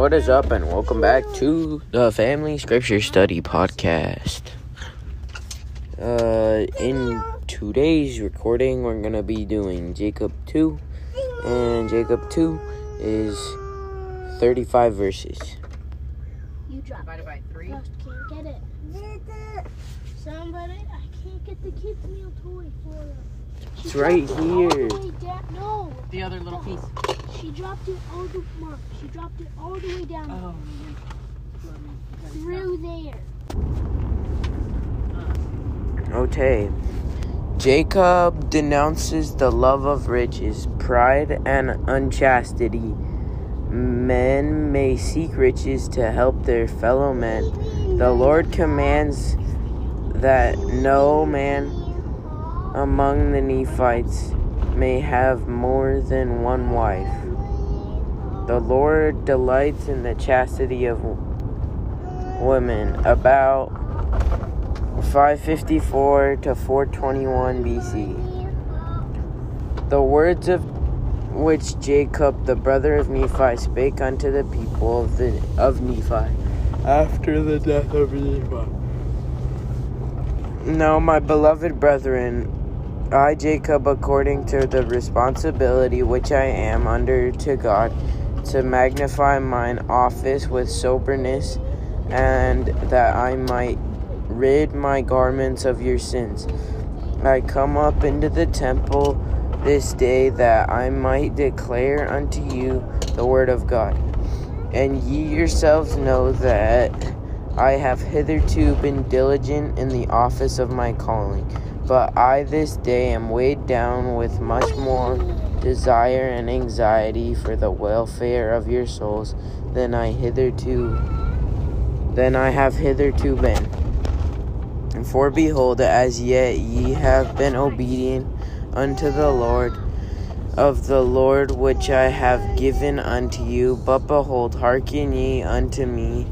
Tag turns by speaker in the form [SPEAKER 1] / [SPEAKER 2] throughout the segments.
[SPEAKER 1] What is up, and welcome back to the Family Scripture Study Podcast. Uh, in today's recording, we're gonna be doing Jacob 2, and Jacob 2 is 35 verses.
[SPEAKER 2] You dropped
[SPEAKER 3] Divided by three.
[SPEAKER 2] Just can't get it. Somebody, I can't get the kids' meal toy for them. She
[SPEAKER 1] It's right
[SPEAKER 2] dropped the
[SPEAKER 1] here.
[SPEAKER 2] No,
[SPEAKER 3] The other little piece.
[SPEAKER 2] she dropped it all the mark. She dropped it all the way down
[SPEAKER 3] Oh.
[SPEAKER 2] through there.
[SPEAKER 1] Okay. Jacob denounces the love of riches, pride, and unchastity. Men may seek riches to help their fellow men. The Lord commands that no man among the Nephites may have more than one wife. The Lord delights in the chastity of women. About 554 to 421 BC. The words of which Jacob, the brother of Nephi, spake unto the people of the of Nephi after the death of Nephi. Now, my beloved brethren, I, Jacob, according to the responsibility which I am under to God, to magnify mine office with soberness, and that I might rid my garments of your sins. I come up into the temple this day that I might declare unto you the word of God. And ye yourselves know that I have hitherto been diligent in the office of my calling. But I this day am weighed down with much more desire and anxiety for the welfare of your souls than I hitherto than I have hitherto been. And For behold, as yet ye have been obedient unto the Lord of the Lord which I have given unto you. But behold, hearken ye unto me,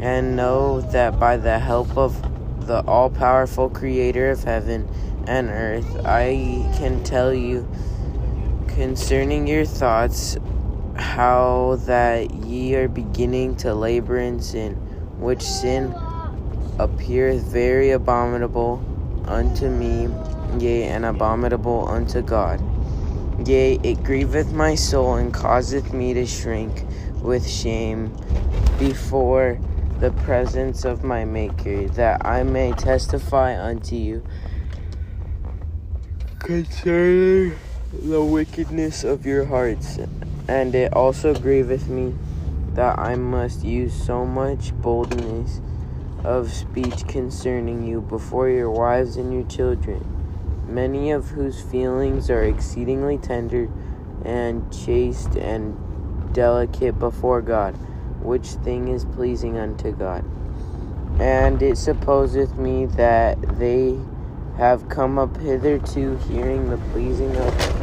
[SPEAKER 1] and know that by the help of the all powerful Creator of heaven and earth, I can tell you concerning your thoughts how that ye are beginning to labor in sin, which sin appeareth very abominable unto me, yea, and abominable unto God. Yea, it grieveth my soul and causeth me to shrink with shame before the presence of my Maker, that I may testify unto you concerning the wickedness of your hearts. And it also grieveth me that I must use so much boldness of speech concerning you before your wives and your children, many of whose feelings are exceedingly tender and chaste and delicate before God, which thing is pleasing unto God. And it supposeth me that they have come up hitherto hearing the pleasing of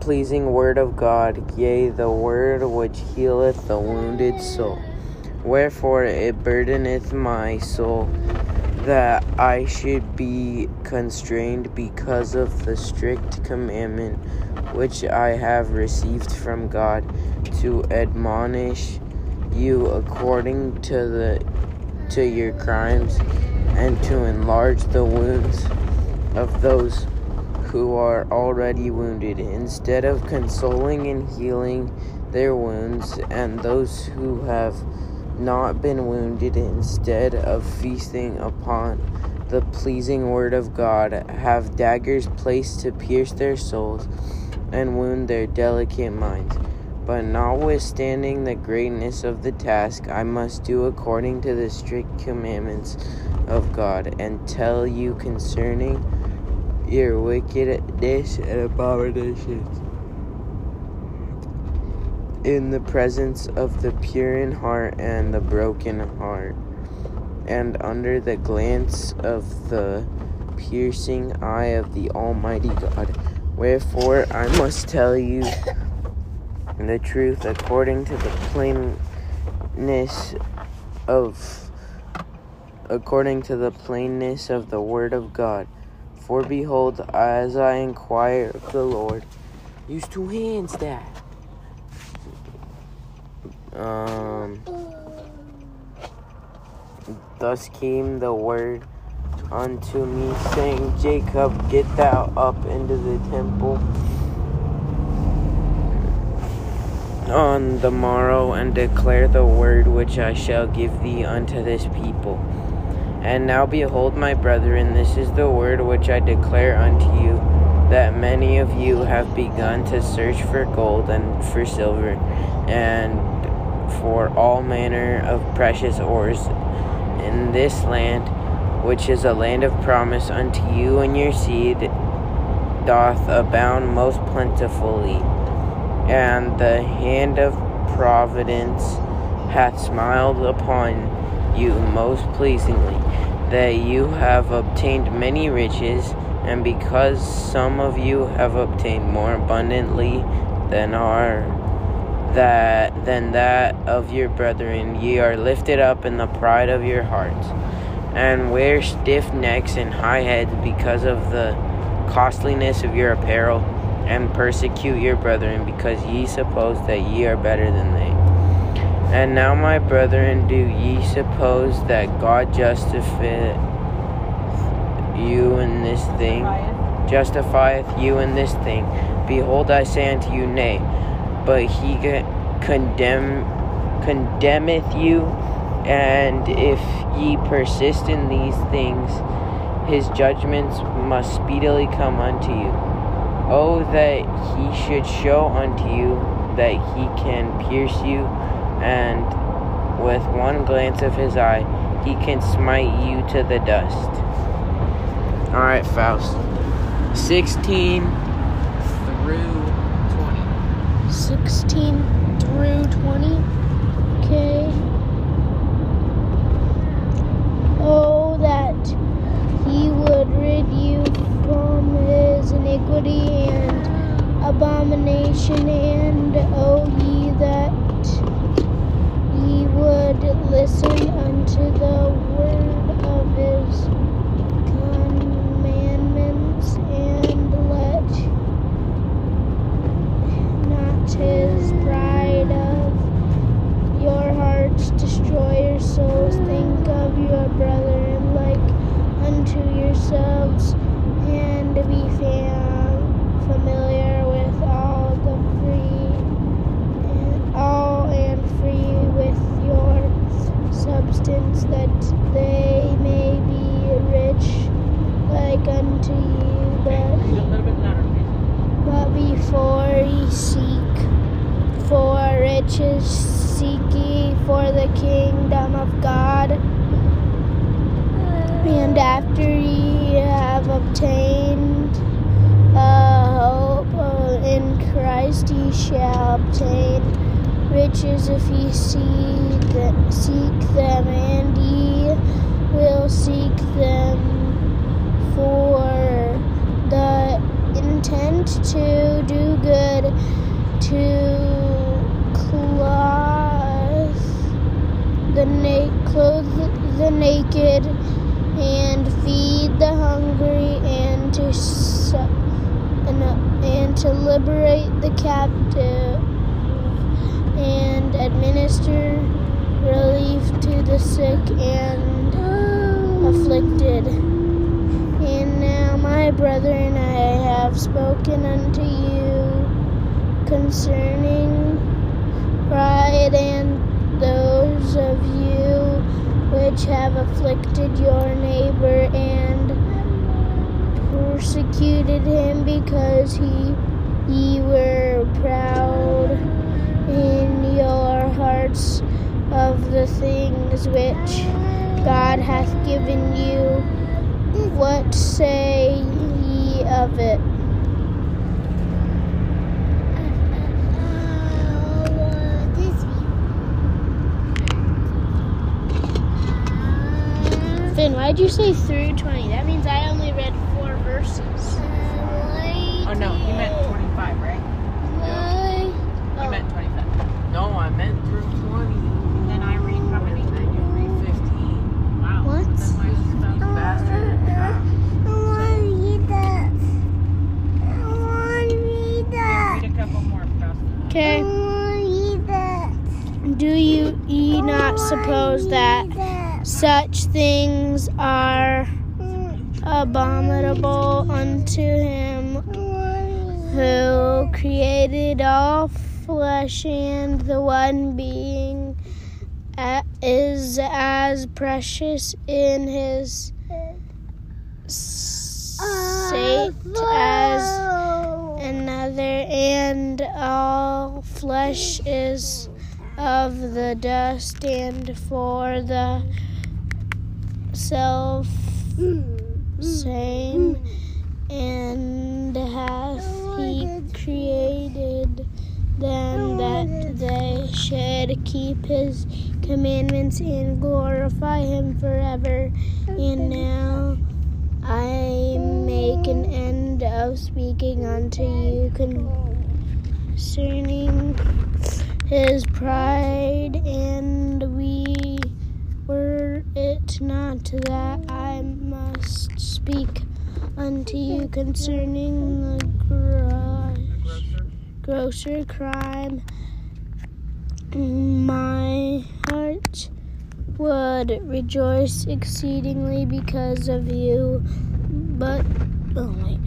[SPEAKER 1] pleasing word of God, yea, the word which healeth the wounded soul. Wherefore it burdeneth my soul that I should be constrained because of the strict commandment which I have received from God to admonish you according to the to your crimes and to enlarge the wounds of those who are already wounded. Instead of consoling and healing their wounds and those who have not been wounded instead of feasting upon the pleasing word of God have daggers placed to pierce their souls and wound their delicate minds but notwithstanding the greatness of the task I must do according to the strict commandments of God and tell you concerning your wickedness and abominations in the presence of the pure in heart and the broken heart, and under the glance of the piercing eye of the Almighty God. Wherefore I must tell you the truth according to the plainness of according to the plainness of the word of God. For behold, as I inquire of the Lord, use two hands, Dad. Um, thus came the word unto me, saying, Jacob, get thou up into the temple on the morrow and declare the word which I shall give thee unto this people. And now behold, my brethren, this is the word which I declare unto you, that many of you have begun to search for gold and for silver, and for all manner of precious ores in this land, which is a land of promise unto you and your seed, doth abound most plentifully. And the hand of providence hath smiled upon you most pleasingly, that you have obtained many riches, and because some of you have obtained more abundantly than are that than that of your brethren, ye are lifted up in the pride of your hearts, and wear stiff necks and high heads because of the costliness of your apparel and persecute your brethren, because ye suppose that ye are better than they. And now, my brethren, do ye suppose that God justifieth you in this thing? Justifieth you in this thing? Behold, I say unto you, Nay. But he condemn, condemneth you, and if ye persist in these things, his judgments must speedily come unto you. Oh, that he should show unto you that he can pierce you, and with one glance of his eye, he can smite you to the dust. All right, Faust. 16 through 20.
[SPEAKER 2] 16 through 20. Okay. Oh, that he would rid you from his iniquity and abomination, and O ye that ye would listen unto the word of his commandments, and let not his pride of your hearts destroy your souls. Think of your brethren like unto yourselves and be fam- familiar with all the free and all and free with your substance that they may be rich like unto you but but before ye seek for riches seek ye for the kingdom of God. And after ye have obtained a hope in Christ, ye shall obtain riches if ye seek them, and ye will seek them for the intent to do good, to the na- clothe the naked and feed the hungry and to su- and, uh, and to liberate the captive and administer relief to the sick and afflicted. And now, my brethren, I have spoken unto you concerning pride and of you which have afflicted your neighbor and persecuted him because he ye were proud in your hearts of the things which God hath given you. What say ye of it? Finn, why did you say through 20? That means I only read four verses.
[SPEAKER 3] Oh no, you meant 25, right? He
[SPEAKER 2] Oh.
[SPEAKER 3] meant 25.
[SPEAKER 1] No, I meant through 20.
[SPEAKER 3] Then I read how many?
[SPEAKER 1] Then you read 15.
[SPEAKER 3] Wow.
[SPEAKER 2] What?
[SPEAKER 3] Then why is it so
[SPEAKER 1] Faster than that.
[SPEAKER 3] Read a couple more,
[SPEAKER 2] Okay. do you ye not suppose that such things are abominable unto him who created all flesh and the one being uh, is as precious in his sight as another, and all flesh is of the dust, and for the self same, and hath he created them that they should keep his commandments and glorify him forever. And now I make an end of speaking unto you concerning his pride, and we were it not that I must speak unto you concerning the gross, grosser crime. My heart would rejoice exceedingly because of you, but oh wait,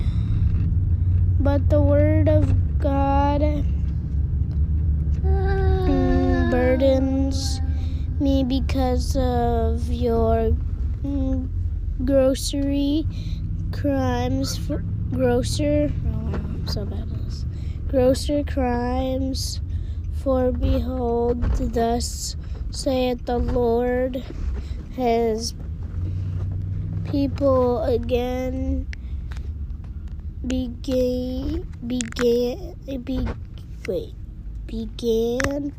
[SPEAKER 2] but the word of God mm, burdens me because of your Mm, grocery crimes, for, grocer. Oh, I'm so bad at this. Grocer crimes. For behold, thus saith the Lord, his people again began began be, wait began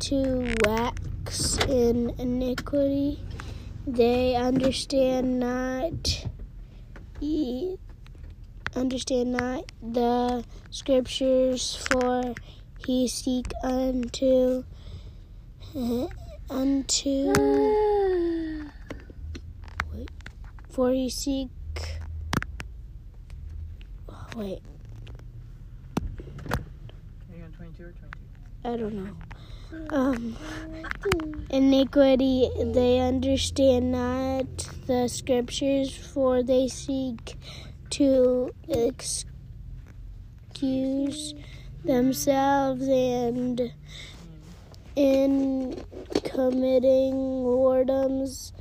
[SPEAKER 2] to wax in iniquity. They understand not ye understand not the scriptures for he seek unto unto wait, for he seek wait
[SPEAKER 3] Are you on 22 or 22?
[SPEAKER 2] I don't know. Um, iniquity, they understand not the scriptures, for they seek to excuse themselves and in committing whoredoms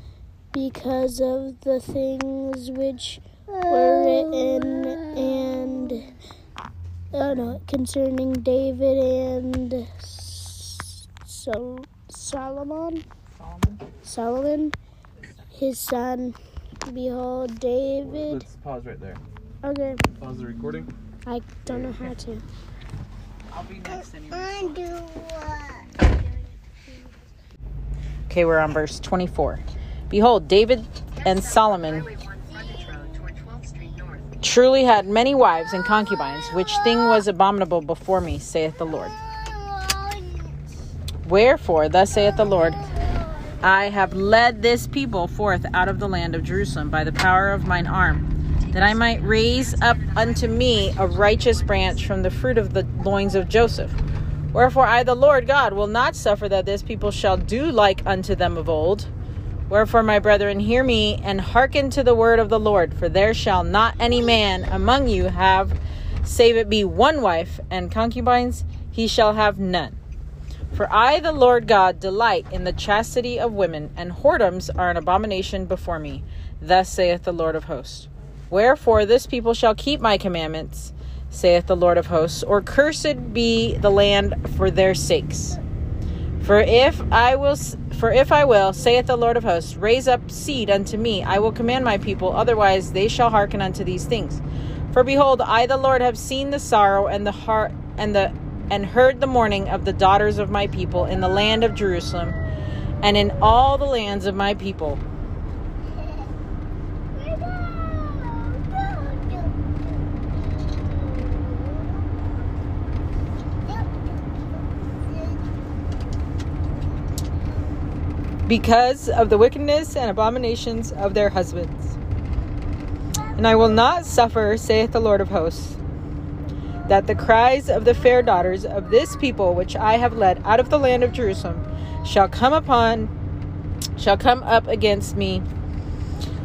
[SPEAKER 2] because of the things which were written and uh, no, concerning David and Sol- Solomon,
[SPEAKER 3] Solomon?
[SPEAKER 2] Solomon, his son. Behold, David.
[SPEAKER 4] Let's pause right there.
[SPEAKER 2] Okay,
[SPEAKER 4] Pause the recording.
[SPEAKER 2] I don't know how to.
[SPEAKER 3] I'll be next anyway.
[SPEAKER 5] Okay, we're on verse 24. Behold, David and Solomon truly had many wives and concubines, which thing was abominable before me, saith the Lord. Wherefore, thus saith the Lord, I have led this people forth out of the land of Jerusalem by the power of mine arm, that I might raise up unto me a righteous branch from the fruit of the loins of Joseph. Wherefore I, the Lord God, will not suffer that this people shall do like unto them of old. Wherefore, my brethren, hear me and hearken to the word of the Lord, for there shall not any man among you have, save it be one wife, and concubines he shall have none. For I, the Lord God, delight in the chastity of women, and whoredoms are an abomination before me. Thus saith the Lord of hosts. Wherefore this people shall keep my commandments, saith the Lord of hosts, or cursed be the land for their sakes. For if I will, for if I will, saith the Lord of hosts, raise up seed unto me, I will command my people; otherwise they shall hearken unto these things. For behold, I the Lord have seen the sorrow and the heart and the and heard the mourning of the daughters of my people in the land of Jerusalem, and in all the lands of my people. because of the wickedness and abominations of their husbands. And I will not suffer, saith the Lord of hosts, that the cries of the fair daughters of this people which I have led out of the land of Jerusalem shall come upon shall come up against me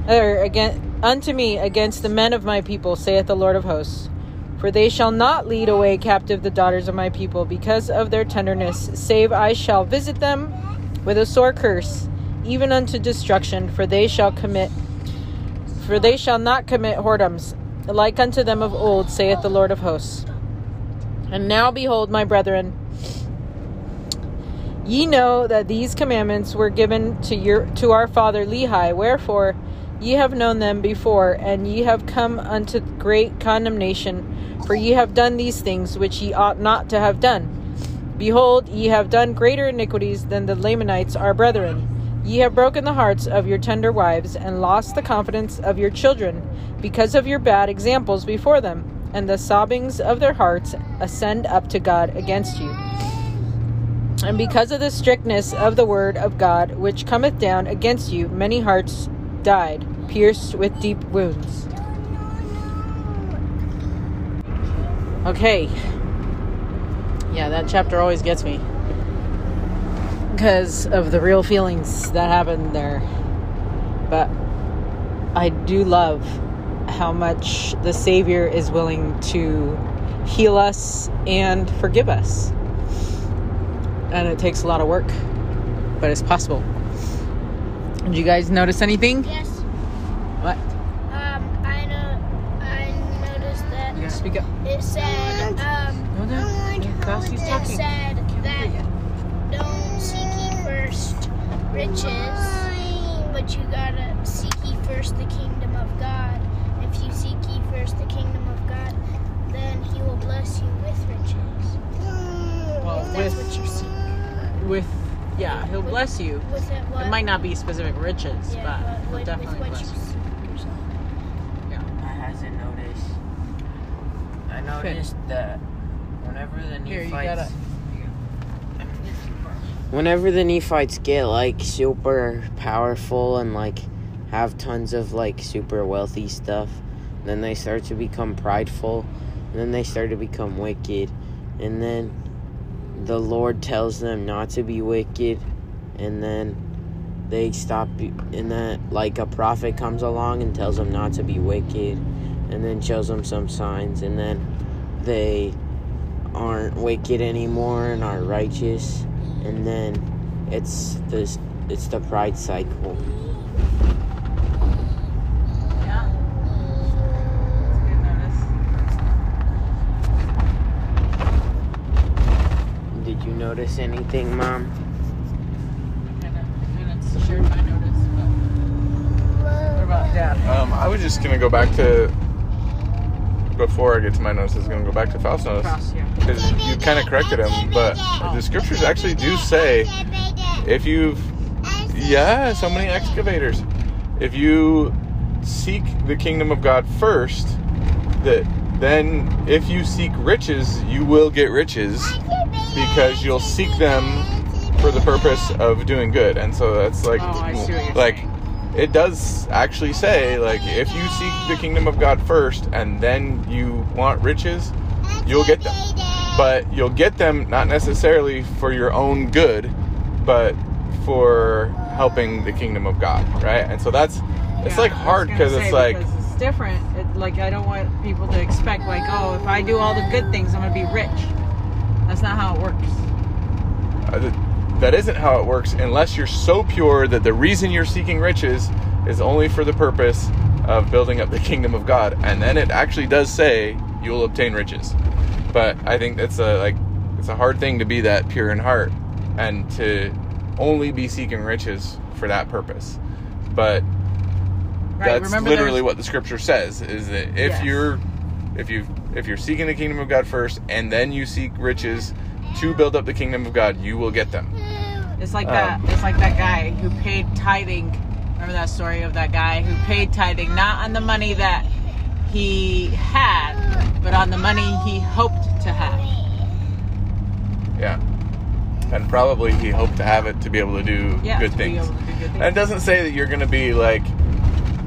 [SPEAKER 5] or against unto me against the men of my people, saith the Lord of hosts. For they shall not lead away captive the daughters of my people because of their tenderness, save I shall visit them with a sore curse, even unto destruction, for they shall commit for they shall not commit whoredoms, like unto them of old, saith the Lord of hosts. And now behold, my brethren, ye know that these commandments were given to your to our father Lehi, wherefore Ye have known them before, and ye have come unto great condemnation, for ye have done these things which ye ought not to have done. Behold, ye have done greater iniquities than the Lamanites our brethren. Ye have broken the hearts of your tender wives, and lost the confidence of your children, because of your bad examples before them, and the sobbings of their hearts ascend up to God against you. And because of the strictness of the word of God, which cometh down against you, many hearts died, pierced with deep wounds. Okay. Yeah, that chapter always gets me. Because of the real feelings that happen there. But I do love how much the Savior is willing to heal us and forgive us. And it takes a lot of work, but it's possible. Did you guys notice anything?
[SPEAKER 2] Yes.
[SPEAKER 5] What?
[SPEAKER 2] Um, I know. I noticed that
[SPEAKER 5] You gotta speak up.
[SPEAKER 2] it said. Um,
[SPEAKER 5] No, no. Cassie's
[SPEAKER 2] it
[SPEAKER 5] talking.
[SPEAKER 2] said riches, but you gotta seek ye first the kingdom of God. If you seek ye first the kingdom of God, then He will bless you with riches.
[SPEAKER 5] Well,
[SPEAKER 2] if that's
[SPEAKER 5] with
[SPEAKER 2] what you seek.
[SPEAKER 5] with yeah, he'll bless you.
[SPEAKER 2] With it, what?
[SPEAKER 5] It might not be specific riches,
[SPEAKER 2] yeah,
[SPEAKER 5] but he'll
[SPEAKER 2] with,
[SPEAKER 5] definitely
[SPEAKER 2] with what
[SPEAKER 5] bless
[SPEAKER 2] you
[SPEAKER 5] you.
[SPEAKER 2] seek.
[SPEAKER 1] I hasn't noticed. I noticed that whenever the
[SPEAKER 5] Here, you
[SPEAKER 1] Nephites,
[SPEAKER 5] gotta-
[SPEAKER 1] whenever the Nephites get like super powerful and like have tons of like super wealthy stuff, then they start to become prideful, then they start to become wicked, and then the Lord tells them not to be wicked, and then they stop, and then like a prophet comes along and tells them not to be wicked, and then shows them some signs, and then they aren't wicked anymore and are righteous, and then it's this it's the pride cycle.
[SPEAKER 5] Yeah. That's a good notice.
[SPEAKER 1] Did you notice anything, Mom?
[SPEAKER 5] Kinda, kinda shared my notice, but what about Dad?
[SPEAKER 4] Um, I was just gonna go back to before I get to my notes. I was gonna go back to Faust's notes because you kind of corrected him, but the scriptures actually do say if you've yeah, so many excavators. If you seek the kingdom of God first, that then if you seek riches, you will get riches because you'll seek them for the purpose of doing good. And so that's like
[SPEAKER 5] Oh, I see what you're
[SPEAKER 4] like
[SPEAKER 5] saying.
[SPEAKER 4] It does actually say like if you seek the kingdom of God first and then you want riches, you'll get them. But you'll get them not necessarily for your own good, but for helping the kingdom of God, right? And so that's it's
[SPEAKER 5] Yeah,
[SPEAKER 4] like hard
[SPEAKER 5] say,
[SPEAKER 4] it's like
[SPEAKER 5] because it's different. It, like I don't want people to expect like, oh, if I do all the good things, I'm gonna be rich. That's not how it works.
[SPEAKER 4] Uh, th- that isn't how it works unless you're so pure that the reason you're seeking riches is only for the purpose of building up the kingdom of God. And then it actually does say you will obtain riches. But I think that's a like it's a hard thing to be that pure in heart and to only be seeking riches for that purpose. But
[SPEAKER 5] Right?
[SPEAKER 4] that's literally
[SPEAKER 5] there's-
[SPEAKER 4] what the scripture says is that if
[SPEAKER 5] Yes.
[SPEAKER 4] you're if you if you're seeking the kingdom of God first and then you seek riches to build up the kingdom of God, you will get them.
[SPEAKER 5] It's like
[SPEAKER 4] Um,
[SPEAKER 5] that. It's like that guy who paid tithing. Remember that story of that guy who paid tithing not on the money that he had, but on the money he hoped to have.
[SPEAKER 4] Yeah. And probably he hoped to have it to be able to do
[SPEAKER 5] Yeah,
[SPEAKER 4] good
[SPEAKER 5] to be
[SPEAKER 4] things.
[SPEAKER 5] able to do good
[SPEAKER 4] And it doesn't say that you're going to be like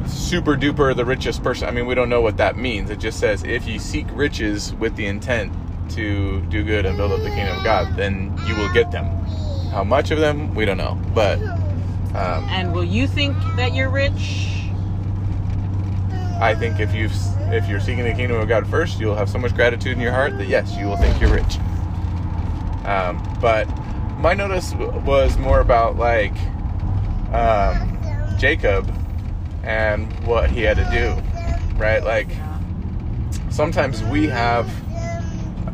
[SPEAKER 4] super duper the richest person. I mean, we don't know what that means. It just says if you seek riches with the intent to do good and build up the kingdom of God, then you will get them. How much of them, we don't know. But um,
[SPEAKER 5] And will you think that you're rich?
[SPEAKER 4] I think if you if you're seeking the kingdom of God first, you'll have so much gratitude in your heart that yes, you will think you're rich. Um, but my notice w- was more about like um, Jacob and what he had to do, right? Like sometimes we have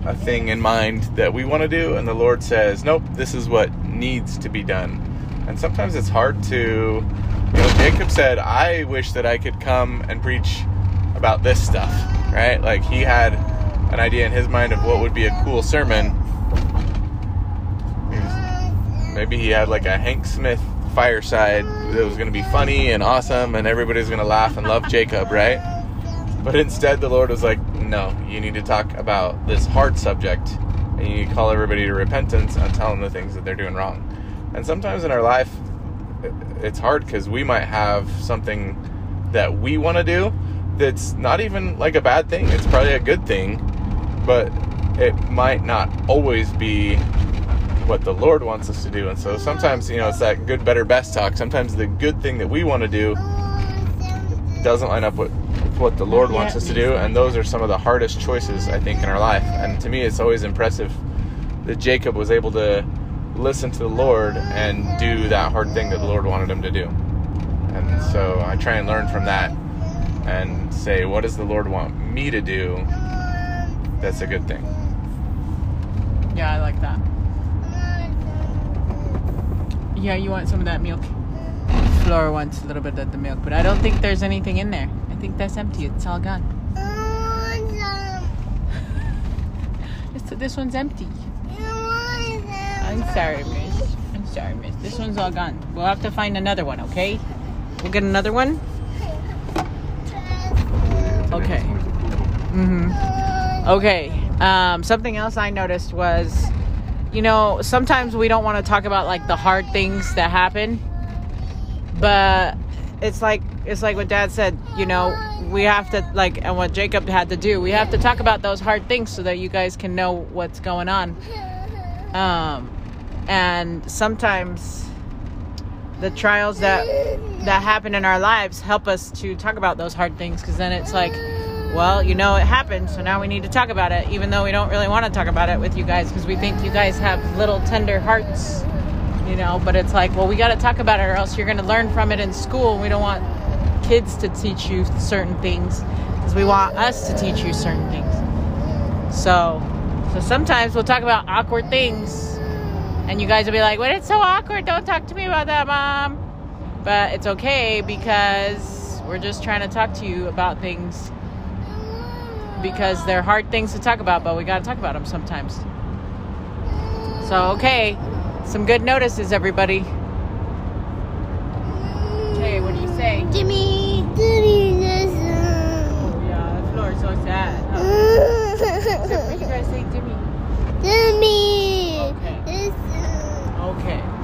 [SPEAKER 4] a thing in mind that we want to do, and the Lord says, "Nope, this is what needs to be done." And sometimes it's hard to, you know, Jacob said, "I wish that I could come and preach about this stuff," right? Like he had an idea in his mind of what would be a cool sermon. Maybe he had like a Hank Smith fireside that was going to be funny and awesome, and everybody's going to laugh and love Jacob, right? But instead, the Lord was like, no, you need to talk about this hard subject and you call everybody to repentance and tell them the things that they're doing wrong. And sometimes in our life, it's hard because we might have something that we want to do that's not even like a bad thing. It's probably a good thing, but it might not always be what the Lord wants us to do. And so sometimes, you know, it's that good, better, best talk. Sometimes the good thing that we want to do doesn't line up with what the Lord wants us to do, and those are some of the hardest choices I think in our life. And to me, it's always impressive that Jacob was able to listen to the Lord and do that hard thing that the Lord wanted him to do. And so I try and learn from that and say, what does the Lord want me to do? That's a good thing.
[SPEAKER 5] Yeah, I like that. Yeah, you want some of that milk? Flora wants a little bit of the milk, but I don't think there's anything in there. I think that's empty. It's all gone. This, one's empty. I'm sorry, miss. I'm sorry, miss. This one's all gone. We'll have to find another one, okay? We'll get another one? Okay. Mm-hmm. Okay. Um, something else I noticed was, you know, sometimes we don't want to talk about like the hard things that happen, but it's like it's like what Dad said. You know, we have to like, and what Jacob had to do. We have to talk about those hard things so that you guys can know what's going on. Um, and sometimes the trials that that happen in our lives help us to talk about those hard things because then it's like well you know it happened so now we need to talk about it even though we don't really want to talk about it with you guys because we think you guys have little tender hearts you know but it's like well we got to talk about it or else you're going to learn from it in school we don't want kids to teach you certain things because we want us to teach you certain things so so sometimes we'll talk about awkward things and you guys will be like, "Well, it's so awkward. Don't talk to me about that, mom." But it's okay because we're just trying to talk to you about things because they're hard things to talk about, but we got to talk about them sometimes. So, okay, some good notices, everybody. Okay, what do you say?
[SPEAKER 2] Jimmy. Jimmy Oh
[SPEAKER 5] yeah, the floor is so sad.
[SPEAKER 2] Huh?
[SPEAKER 5] Except you guys say Jimmy.
[SPEAKER 2] Jimmy.
[SPEAKER 5] Okay. Okay.